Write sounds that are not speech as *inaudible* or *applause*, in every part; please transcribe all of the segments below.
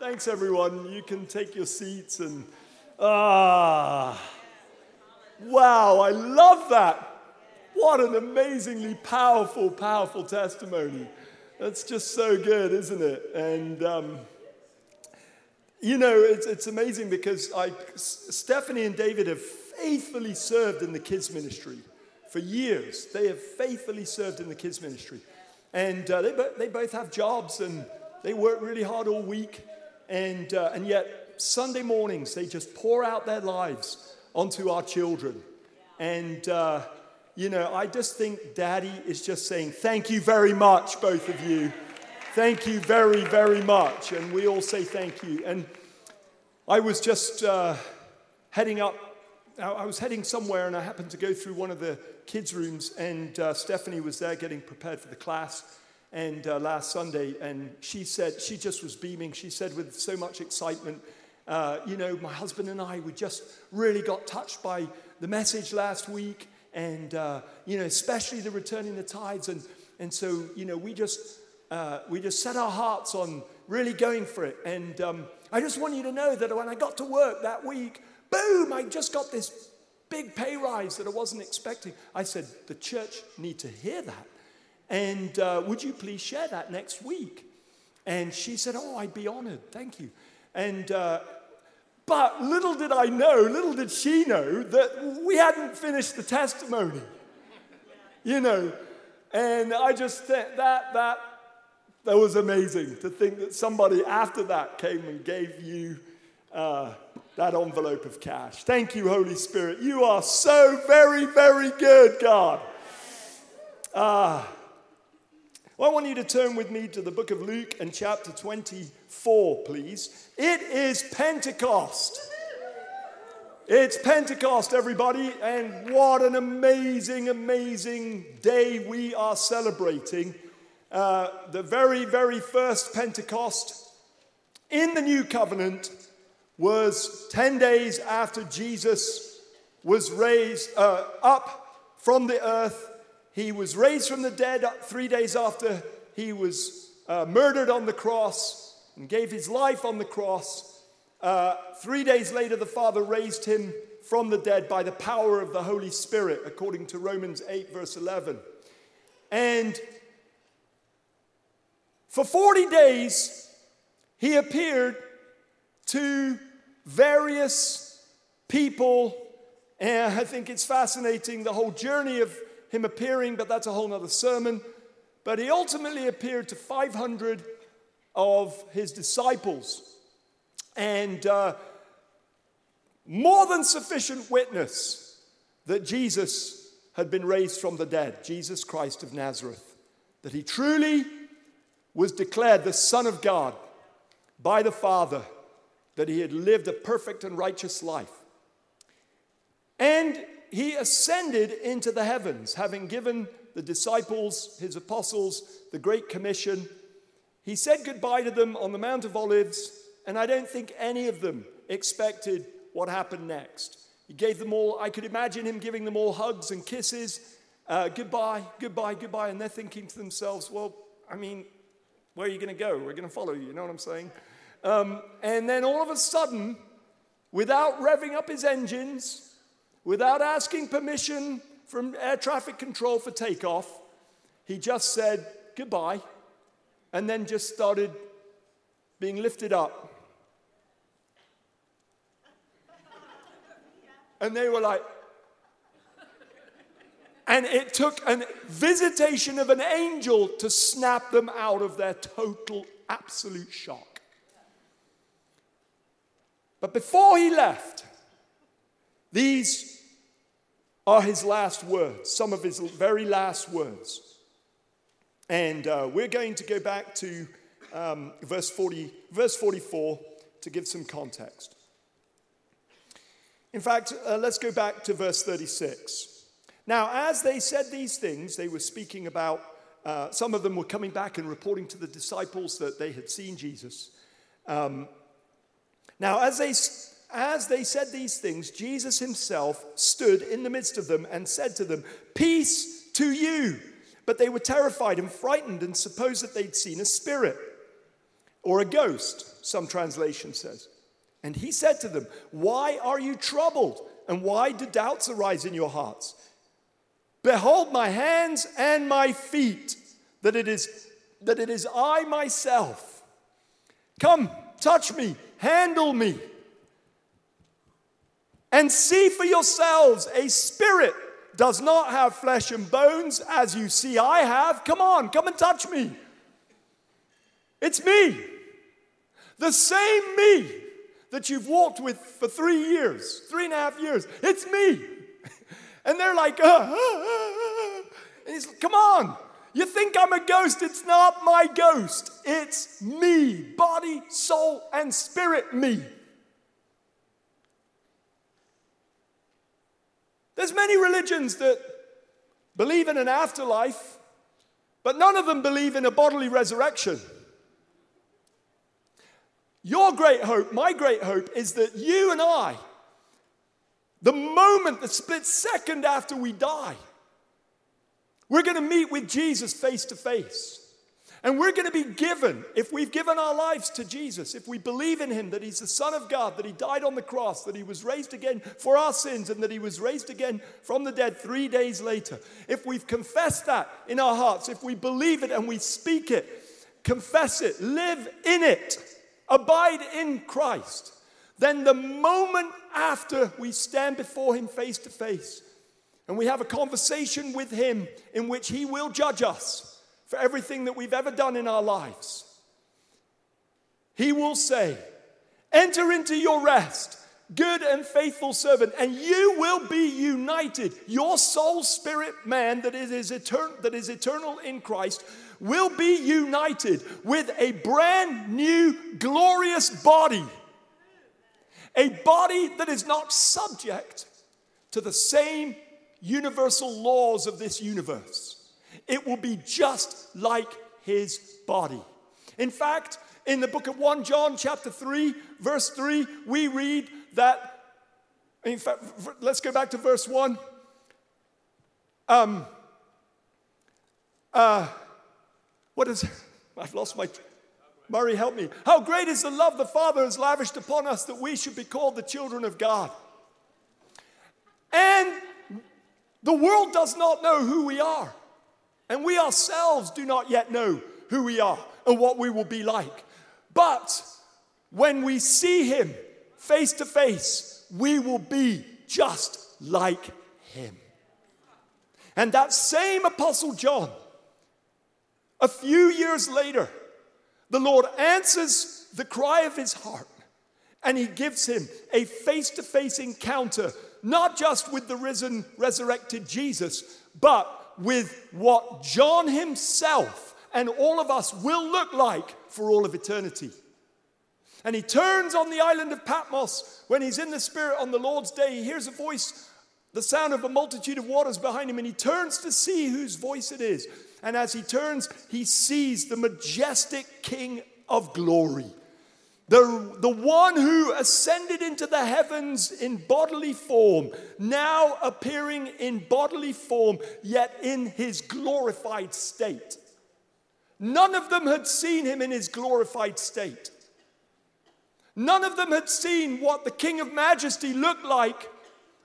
Thanks, everyone. You can take your seats and. Ah. Wow, I love that. What an amazingly powerful, powerful testimony. That's just so good, isn't it? And, um, you know, it's, it's amazing because I, Stephanie and David have faithfully served in the kids' ministry for years. They have faithfully served in the kids' ministry. And uh, they, they both have jobs and they work really hard all week. And, uh, and yet, Sunday mornings, they just pour out their lives onto our children. And, uh, you know, I just think daddy is just saying, thank you very much, both of you. Thank you very, very much. And we all say thank you. And I was just uh, heading up, I was heading somewhere and I happened to go through one of the kids' rooms, and uh, Stephanie was there getting prepared for the class. And uh, last Sunday, and she said, she just was beaming. She said, with so much excitement, uh, you know, my husband and I, we just really got touched by the message last week, and, uh, you know, especially the returning the tithes, And, and so, you know, we just, uh, we just set our hearts on really going for it. And um, I just want you to know that when I got to work that week, boom, I just got this big pay rise that I wasn't expecting. I said, the church need to hear that. And uh, would you please share that next week? And she said, oh, I'd be honored. Thank you. And, uh, but little did I know, little did she know, that we hadn't finished the testimony. You know, and I just that that that was amazing to think that somebody after that came and gave you uh, that envelope of cash. Thank you, Holy Spirit. You are so very, very good, God. Ah. Well, I want you to turn with me to the book of Luke and chapter 24, please. It is Pentecost. It's Pentecost, everybody, and what an amazing, amazing day we are celebrating. Uh, the very, very first Pentecost in the new covenant was 10 days after Jesus was raised uh, up from the earth. He was raised from the dead three days after he was uh, murdered on the cross and gave his life on the cross. Uh, three days later, the Father raised him from the dead by the power of the Holy Spirit, according to Romans 8, verse 11. And for 40 days, he appeared to various people. And I think it's fascinating the whole journey of him appearing, but that's a whole other sermon. But he ultimately appeared to 500 of his disciples. And uh, more than sufficient witness that Jesus had been raised from the dead, Jesus Christ of Nazareth, that he truly was declared the Son of God by the Father that he had lived a perfect and righteous life. And he ascended into the heavens, having given the disciples, his apostles, the Great Commission. He said goodbye to them on the Mount of Olives, and I don't think any of them expected what happened next. He gave them all, I could imagine him giving them all hugs and kisses. Uh, goodbye, goodbye, goodbye. And they're thinking to themselves, well, I mean, where are you going to go? We're going to follow you. You know what I'm saying? Um, and then all of a sudden, without revving up his engines, without asking permission from air traffic control for takeoff, he just said goodbye and then just started being lifted up. And they were like, and it took a visitation of an angel to snap them out of their total, absolute shock. But before he left, these are his last words, some of his very last words. And uh, we're going to go back to um, verse, 40, verse 44 to give some context. In fact, uh, let's go back to verse 36. Now, as they said these things, they were speaking about, uh, some of them were coming back and reporting to the disciples that they had seen Jesus. Um, now, as they, as they said these things, Jesus himself stood in the midst of them and said to them, Peace to you. But they were terrified and frightened and supposed that they'd seen a spirit. or a ghost, some translation says. And he said to them, Why are you troubled? And why do doubts arise in your hearts? Behold my hands and my feet, that it is that it is I myself. Come, touch me, handle me, and see for yourselves a spirit does not have flesh and bones as you see I have. Come on, come and touch me. It's me. The same me that you've walked with for three years, three and a half years. It's me. *laughs* And they're like, uh, uh, uh, and he's like, come on. You think I'm a ghost? It's not my ghost. It's me, body, soul, and spirit me. There's many religions that believe in an afterlife, but none of them believe in a bodily resurrection. Your great hope, my great hope, is that you and I, the moment, the split second after we die, we're going to meet with Jesus face to face. And we're going to be given, if we've given our lives to Jesus, if we believe in Him that He's the Son of God, that He died on the cross, that He was raised again for our sins, and that He was raised again from the dead three days later, if we've confessed that in our hearts, if we believe it and we speak it, confess it, live in it, abide in Christ, then the moment after we stand before Him face to face and we have a conversation with Him in which He will judge us for everything that we've ever done in our lives, He will say, Enter into your rest, good and faithful servant, and you will be united. Your soul, spirit, man that is, etern- that is eternal in Christ will be united with a brand new, glorious body. A body that is not subject to the same universal laws of this universe. It will be just like his body. In fact, in the book of 1 John, chapter 3, verse 3, we read that, in fact, let's go back to verse 1. Um, uh, what is, *laughs* I've lost my, Murray, help me. How great is the love the Father has lavished upon us that we should be called the children of God. And the world does not know who we are. And we ourselves do not yet know who we are and what we will be like. But when we see Him face to face, we will be just like Him. And that same Apostle John a few years later, the Lord answers the cry of his heart and he gives him a face to face encounter, not just with the risen, resurrected Jesus, but with what John himself and all of us will look like for all of eternity. And he turns on the island of Patmos when he's in the Spirit on the Lord's day. He hears a voice, the sound of a multitude of waters behind him, and he turns to see whose voice it is. And as he turns, he sees the majestic King of glory. The, the one who ascended into the heavens in bodily form, now appearing in bodily form, yet in his glorified state. None of them had seen him in his glorified state. None of them had seen what the King of Majesty looked like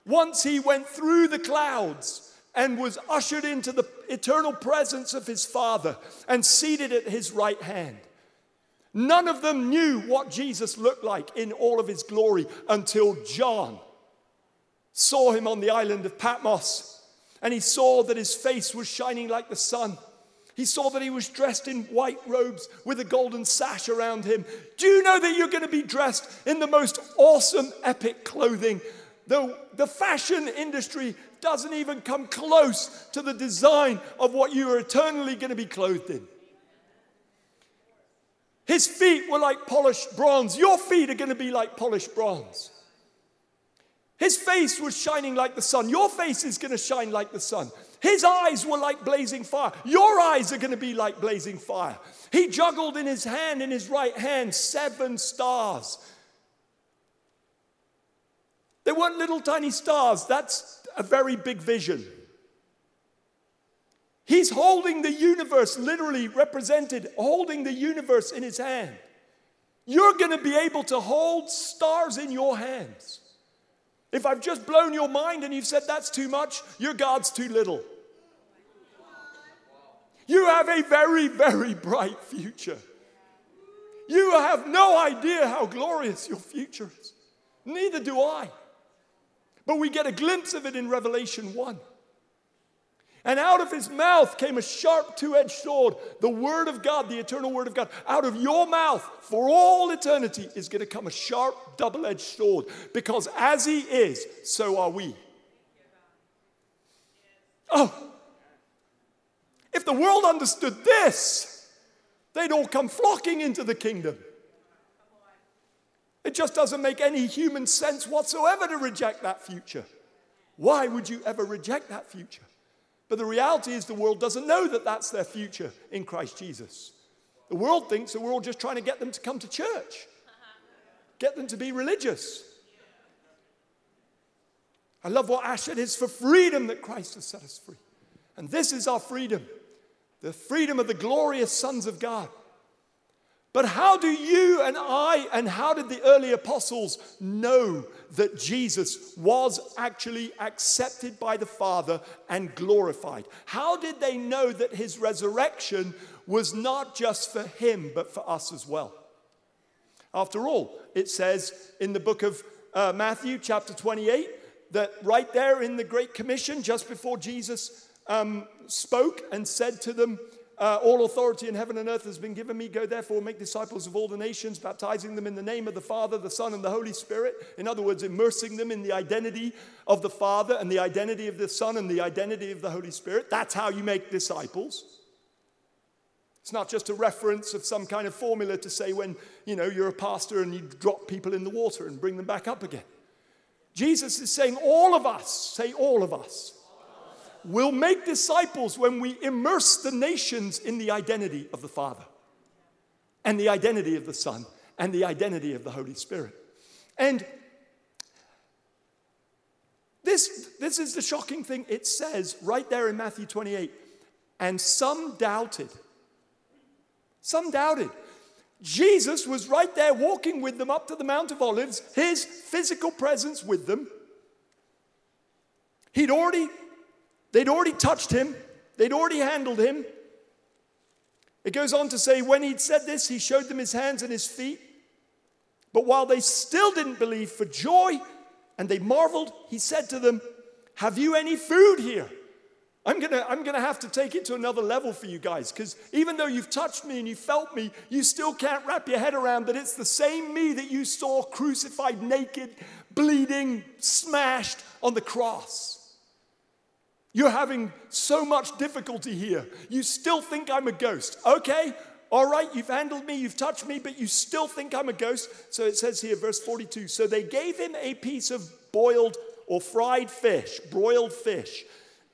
once he went through the clouds and was ushered into the eternal presence of his Father and seated at his right hand. None of them knew what Jesus looked like in all of his glory until John saw him on the island of Patmos and he saw that his face was shining like the sun. He saw that he was dressed in white robes with a golden sash around him. Do you know that you're going to be dressed in the most awesome, epic clothing? The, the fashion industry doesn't even come close to the design of what you are eternally going to be clothed in. His feet were like polished bronze. Your feet are going to be like polished bronze. His face was shining like the sun. Your face is going to shine like the sun. His eyes were like blazing fire. Your eyes are going to be like blazing fire. He juggled in his hand, in his right hand, seven stars. They weren't little tiny stars. That's a very big vision. He's holding the universe, literally represented, holding the universe in his hand. You're going to be able to hold stars in your hands. If I've just blown your mind and you've said that's too much, your God's too little. You have a very, very bright future. You have no idea how glorious your future is. Neither do I. But we get a glimpse of it in Revelation 1. And out of his mouth came a sharp two edged sword, the word of God, the eternal word of God. Out of your mouth for all eternity is going to come a sharp double edged sword because as he is, so are we. Oh, if the world understood this, they'd all come flocking into the kingdom. It just doesn't make any human sense whatsoever to reject that future. Why would you ever reject that future? But the reality is, the world doesn't know that that's their future in Christ Jesus. The world thinks that we're all just trying to get them to come to church, get them to be religious. I love what Ash said it's for freedom that Christ has set us free. And this is our freedom the freedom of the glorious sons of God. But how do you and I, and how did the early apostles know that Jesus was actually accepted by the Father and glorified? How did they know that his resurrection was not just for him, but for us as well? After all, it says in the book of uh, Matthew, chapter 28, that right there in the Great Commission, just before Jesus um, spoke and said to them, uh, all authority in heaven and earth has been given me. Go therefore, make disciples of all the nations, baptizing them in the name of the Father, the Son, and the Holy Spirit. In other words, immersing them in the identity of the Father and the identity of the Son and the identity of the Holy Spirit. That's how you make disciples. It's not just a reference of some kind of formula to say when you know you're a pastor and you drop people in the water and bring them back up again. Jesus is saying, all of us, say all of us, will make disciples when we immerse the nations in the identity of the Father and the identity of the Son and the identity of the Holy Spirit. And this, this is the shocking thing. It says right there in Matthew 28 and some doubted. Some doubted. Jesus was right there walking with them up to the Mount of Olives, his physical presence with them. He'd already They'd already touched him, they'd already handled him. It goes on to say, when he'd said this, he showed them his hands and his feet. But while they still didn't believe for joy and they marveled, he said to them, Have you any food here? I'm gonna, I'm gonna have to take it to another level for you guys because even though you've touched me and you felt me, you still can't wrap your head around that it's the same me that you saw crucified, naked, bleeding, smashed on the cross. You're having so much difficulty here. You still think I'm a ghost. Okay, all right, you've handled me, you've touched me, but you still think I'm a ghost. So it says here, verse 42 So they gave him a piece of boiled or fried fish, broiled fish,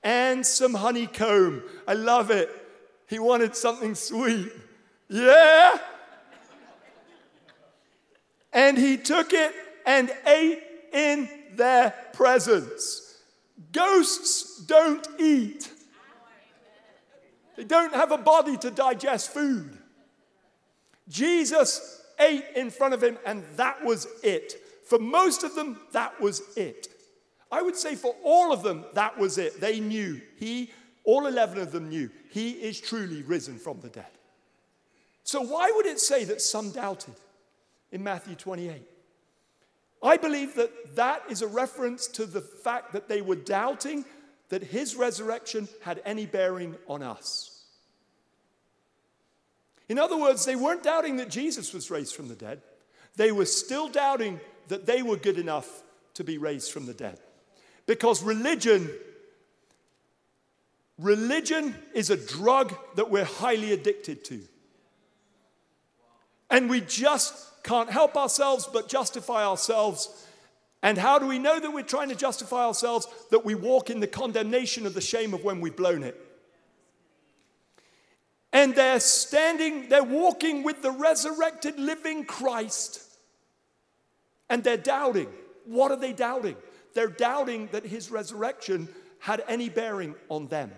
and some honeycomb. I love it. He wanted something sweet. Yeah? and he took it and ate in their presence. Ghosts don't eat. They don't have a body to digest food. Jesus ate in front of him, and that was it. For most of them, that was it. I would say for all of them, that was it. They knew. He, all 11 of them knew, he is truly risen from the dead. So, why would it say that some doubted in Matthew 28? I believe that that is a reference to the fact that they were doubting that his resurrection had any bearing on us. In other words, they weren't doubting that Jesus was raised from the dead, they were still doubting that they were good enough to be raised from the dead. Because religion religion is a drug that we're highly addicted to. And we just can't help ourselves but justify ourselves. And how do we know that we're trying to justify ourselves? That we walk in the condemnation of the shame of when we've blown it. And they're standing, they're walking with the resurrected living Christ. And they're doubting. What are they doubting? They're doubting that his resurrection had any bearing on them.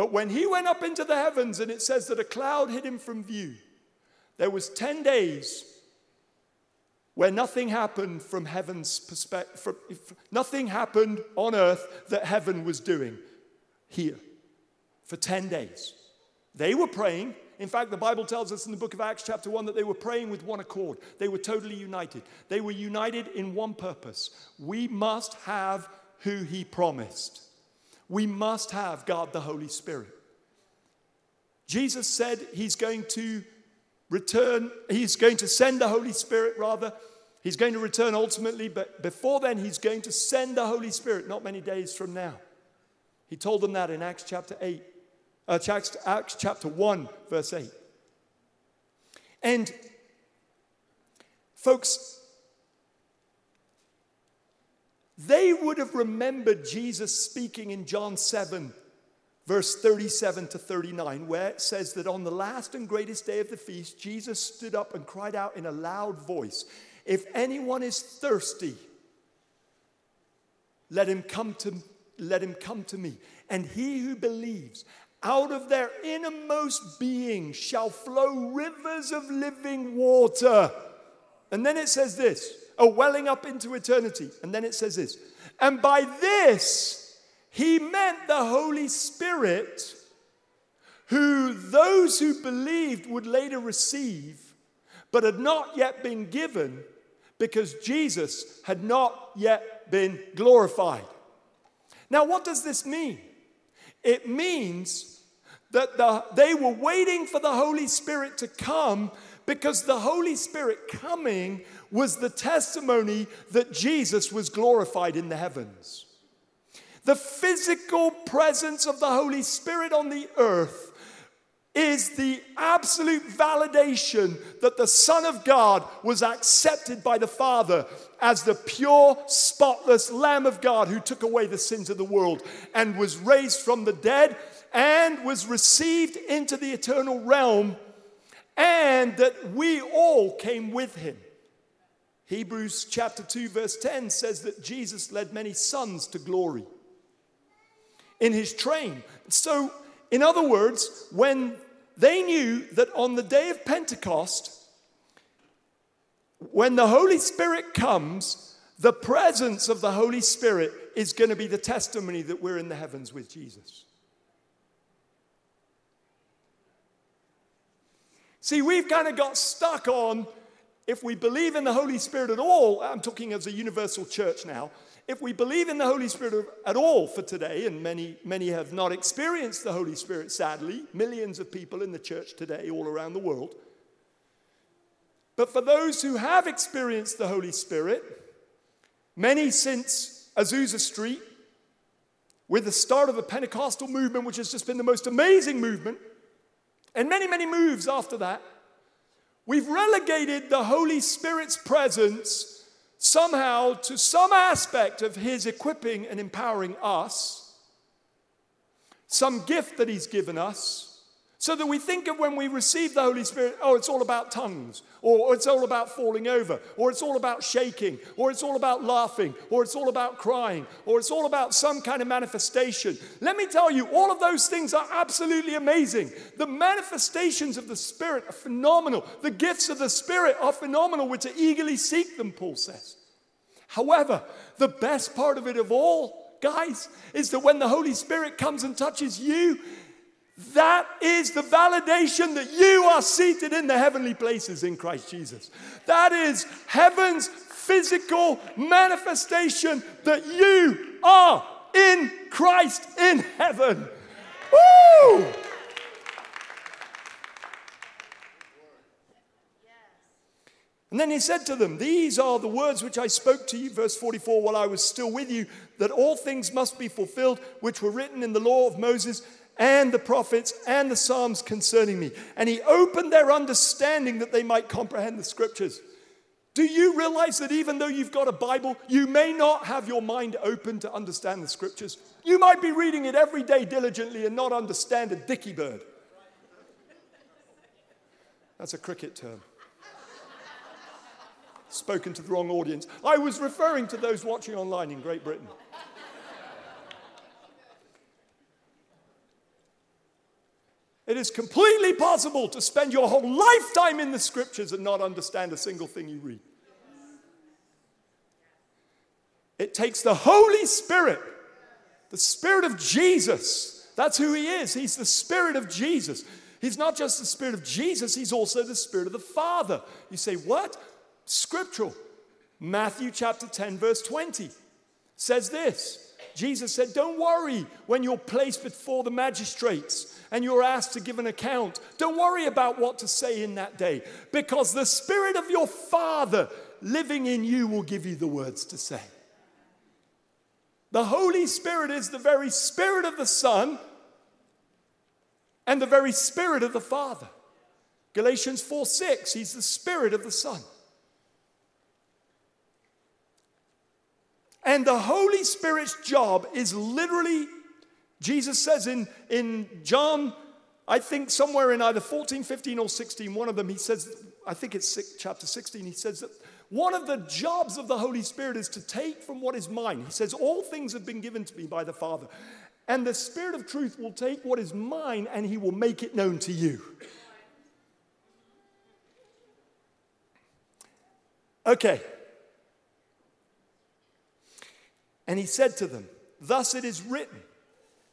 But when he went up into the heavens, and it says that a cloud hid him from view, there was 10 days where nothing happened from heaven's perspective, nothing happened on earth that heaven was doing here for 10 days. They were praying. In fact, the Bible tells us in the book of Acts, chapter 1, that they were praying with one accord. They were totally united. They were united in one purpose. We must have who he promised. We must have God the Holy Spirit. Jesus said he's going to return, he's going to send the Holy Spirit, rather. He's going to return ultimately, but before then, he's going to send the Holy Spirit not many days from now. He told them that in Acts chapter 8, uh, Acts chapter 1, verse 8. And, folks, they would have remembered Jesus speaking in John 7, verse 37 to 39, where it says that on the last and greatest day of the feast, Jesus stood up and cried out in a loud voice, If anyone is thirsty, let him come to, let him come to me. And he who believes, out of their innermost being shall flow rivers of living water. And then it says this a welling up into eternity. And then it says this. And by this, he meant the Holy Spirit, who those who believed would later receive, but had not yet been given because Jesus had not yet been glorified. Now, what does this mean? It means that the, they were waiting for the Holy Spirit to come because the Holy Spirit coming was the testimony that Jesus was glorified in the heavens. The physical presence of the Holy Spirit on the earth is the absolute validation that the Son of God was accepted by the Father as the pure, spotless Lamb of God who took away the sins of the world and was raised from the dead and was received into the eternal realm, and that we all came with him. Hebrews chapter 2, verse 10 says that Jesus led many sons to glory in his train. So, in other words, when they knew that on the day of Pentecost, when the Holy Spirit comes, the presence of the Holy Spirit is going to be the testimony that we're in the heavens with Jesus. See, we've kind of got stuck on if we believe in the Holy Spirit at all, I'm talking as a universal church now, if we believe in the Holy Spirit at all for today, and many, many have not experienced the Holy Spirit, sadly, millions of people in the church today all around the world. But for those who have experienced the Holy Spirit, many since Azusa Street, with the start of the Pentecostal movement, which has just been the most amazing movement, and many, many moves after that, We've relegated the Holy Spirit's presence somehow to some aspect of His equipping and empowering us, some gift that He's given us so that we think of when we receive the Holy Spirit, oh, it's all about tongues, or it's all about falling over, or it's all about shaking, or it's all about laughing, or it's all about crying, or it's all about some kind of manifestation. Let me tell you, all of those things are absolutely amazing. The manifestations of the Spirit are phenomenal. The gifts of the Spirit are phenomenal. We're to eagerly seek them, Paul says. However, the best part of it of all, guys, is that when the Holy Spirit comes and touches you, that is the validation that you are seated in the heavenly places in Christ Jesus. That is heaven's physical manifestation that you are in Christ in heaven. Woo! And then he said to them, These are the words which I spoke to you, verse 44, while I was still with you, that all things must be fulfilled, which were written in the law of Moses and the prophets and the Psalms concerning me. And he opened their understanding that they might comprehend the scriptures. Do you realize that even though you've got a Bible, you may not have your mind open to understand the scriptures? You might be reading it every day diligently and not understand a dicky bird. That's a cricket term. Spoken to the wrong audience. I was referring to those watching online in Great Britain. Is completely possible to spend your whole lifetime in the scriptures and not understand a single thing you read. It takes the Holy Spirit, the Spirit of Jesus. That's who He is. He's the Spirit of Jesus. He's not just the Spirit of Jesus, He's also the Spirit of the Father. You say, What? Scriptural. Matthew chapter 10, verse 20 says this Jesus said, Don't worry when you're placed before the magistrates and you're asked to give an account. Don't worry about what to say in that day because the Spirit of your Father living in you will give you the words to say. The Holy Spirit is the very Spirit of the Son and the very Spirit of the Father. Galatians 4 6, He's the Spirit of the Son. And the Holy Spirit's job is literally, Jesus says in, in John, I think somewhere in either 14, 15, or 16, one of them, he says, I think it's six, chapter 16, he says that one of the jobs of the Holy Spirit is to take from what is mine. He says, All things have been given to me by the Father. And the Spirit of truth will take what is mine and he will make it known to you. Okay. And he said to them, Thus it is written,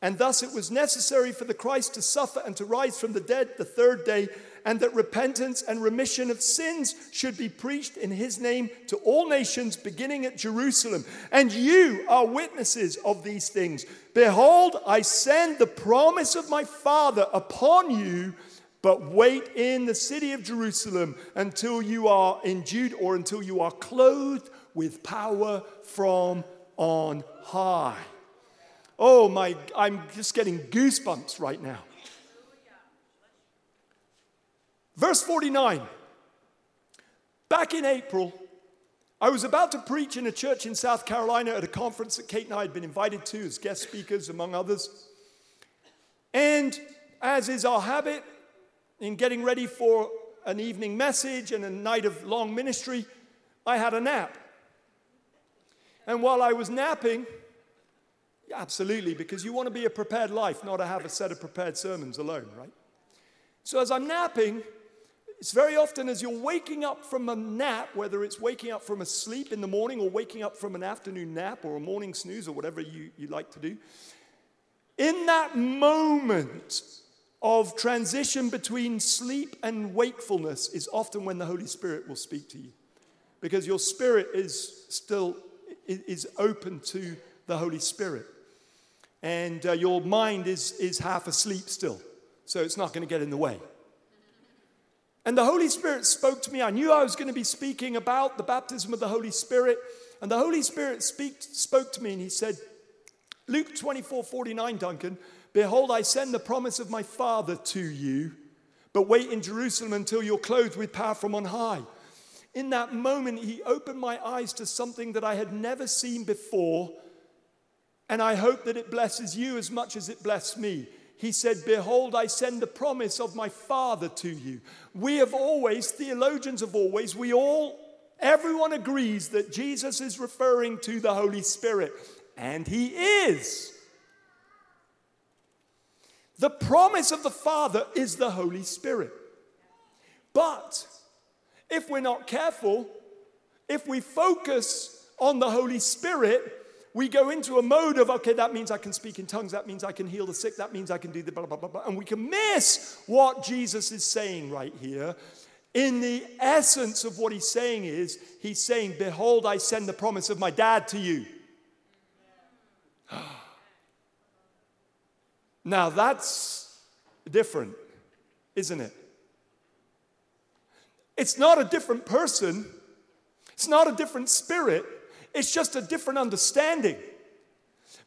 and thus it was necessary for the Christ to suffer and to rise from the dead the third day, and that repentance and remission of sins should be preached in his name to all nations, beginning at Jerusalem. And you are witnesses of these things. Behold, I send the promise of my Father upon you. But wait in the city of Jerusalem until you are endued or until you are clothed with power from on high. Oh my, I'm just getting goosebumps right now. Verse 49. Back in April, I was about to preach in a church in South Carolina at a conference that Kate and I had been invited to as guest speakers, among others. And as is our habit in getting ready for an evening message and a night of long ministry, I had a nap. And while I was napping, absolutely, because you want to be a prepared life, not to have a set of prepared sermons alone, right? So as I'm napping, it's very often as you're waking up from a nap, whether it's waking up from a sleep in the morning or waking up from an afternoon nap or a morning snooze or whatever you, you like to do, in that moment of transition between sleep and wakefulness is often when the Holy Spirit will speak to you because your spirit is still is open to the Holy Spirit. And uh, your mind is, is half asleep still, so it's not going to get in the way. And the Holy Spirit spoke to me. I knew I was going to be speaking about the baptism of the Holy Spirit. And the Holy Spirit speak, spoke to me and he said, Luke 24 49, Duncan, behold, I send the promise of my Father to you, but wait in Jerusalem until you're clothed with power from on high in that moment, he opened my eyes to something that I had never seen before. And I hope that it blesses you as much as it blessed me. He said, Behold, I send the promise of my Father to you. We have always, theologians have always, we all, everyone agrees that Jesus is referring to the Holy Spirit. And he is. The promise of the Father is the Holy Spirit. But if we're not careful, if we focus on the Holy Spirit, we go into a mode of, okay, that means I can speak in tongues, that means I can heal the sick, that means I can do the blah, blah, blah, blah. And we can miss what Jesus is saying right here. In the essence of what he's saying is, he's saying, Behold, I send the promise of my dad to you. *gasps* now that's different, isn't it? It's not a different person, it's not a different spirit, it's just a different understanding.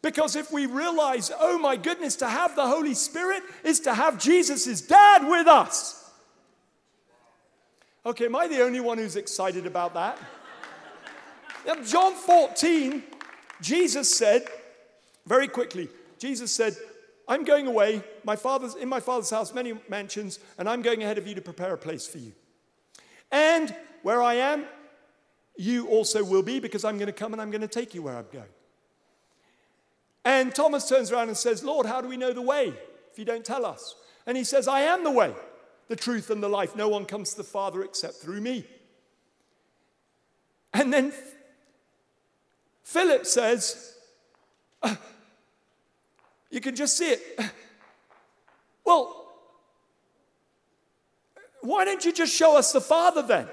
Because if we realize, oh my goodness, to have the Holy Spirit is to have Jesus' dad with us. Okay, am I the only one who's excited about that? In John 14, Jesus said, very quickly, Jesus said, I'm going away, my father's in my father's house, many mansions, and I'm going ahead of you to prepare a place for you. And where I am, you also will be because I'm going to come and I'm going to take you where I'm going. And Thomas turns around and says, Lord, how do we know the way if you don't tell us? And he says, I am the way, the truth, and the life. No one comes to the Father except through me. And then Philip says, uh, You can just see it. Well, why don't you just show us the Father then?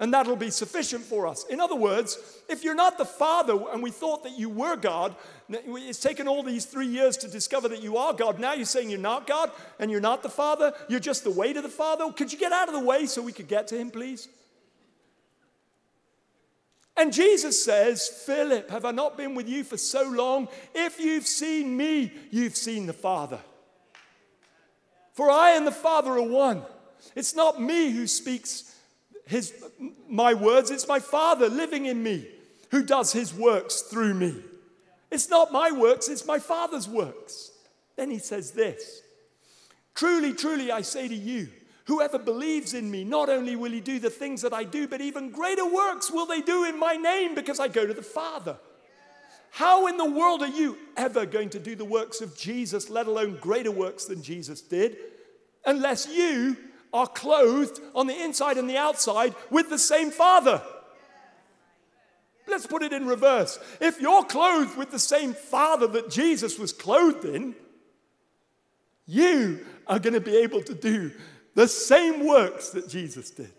And that'll be sufficient for us. In other words, if you're not the Father and we thought that you were God, it's taken all these three years to discover that you are God. Now you're saying you're not God and you're not the Father. You're just the way to the Father. Could you get out of the way so we could get to Him, please? And Jesus says, Philip, have I not been with you for so long? If you've seen me, you've seen the Father. For I and the Father are one. It's not me who speaks his, my words, it's my Father living in me who does his works through me. It's not my works, it's my Father's works. Then he says this Truly, truly, I say to you, whoever believes in me, not only will he do the things that I do, but even greater works will they do in my name because I go to the Father. How in the world are you ever going to do the works of Jesus, let alone greater works than Jesus did, unless you are clothed on the inside and the outside with the same Father. Let's put it in reverse. If you're clothed with the same Father that Jesus was clothed in, you are going to be able to do the same works that Jesus did.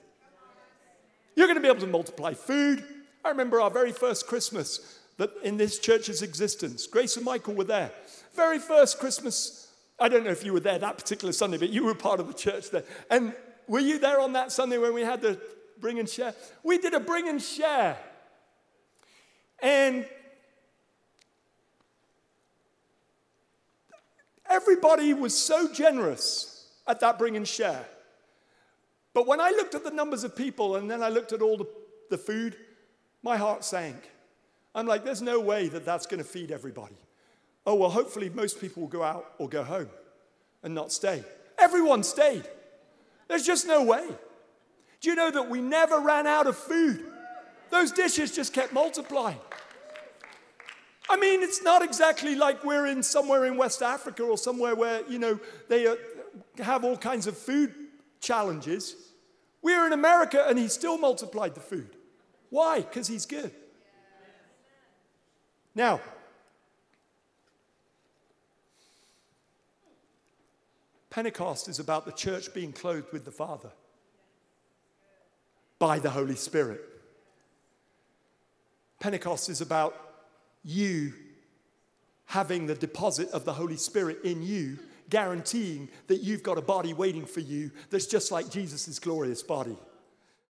You're going to be able to multiply food. I remember our very first Christmas that in this church's existence, Grace and Michael were there. Very first Christmas I don't know if you were there that particular Sunday, but you were part of the church there. And were you there on that Sunday when we had the bring and share? We did a bring and share. And everybody was so generous at that bring and share. But when I looked at the numbers of people and then I looked at all the, the food, my heart sank. I'm like, there's no way that that's going to feed everybody oh, well, hopefully most people will go out or go home and not stay. Everyone stayed. There's just no way. Do you know that we never ran out of food? Those dishes just kept multiplying. I mean, it's not exactly like we're in somewhere in West Africa or somewhere where, you know, they uh, have all kinds of food challenges. We're in America and he still multiplied the food. Why? Because he's good. Now, Pentecost is about the church being clothed with the Father by the Holy Spirit. Pentecost is about you having the deposit of the Holy Spirit in you, guaranteeing that you've got a body waiting for you that's just like Jesus' glorious body.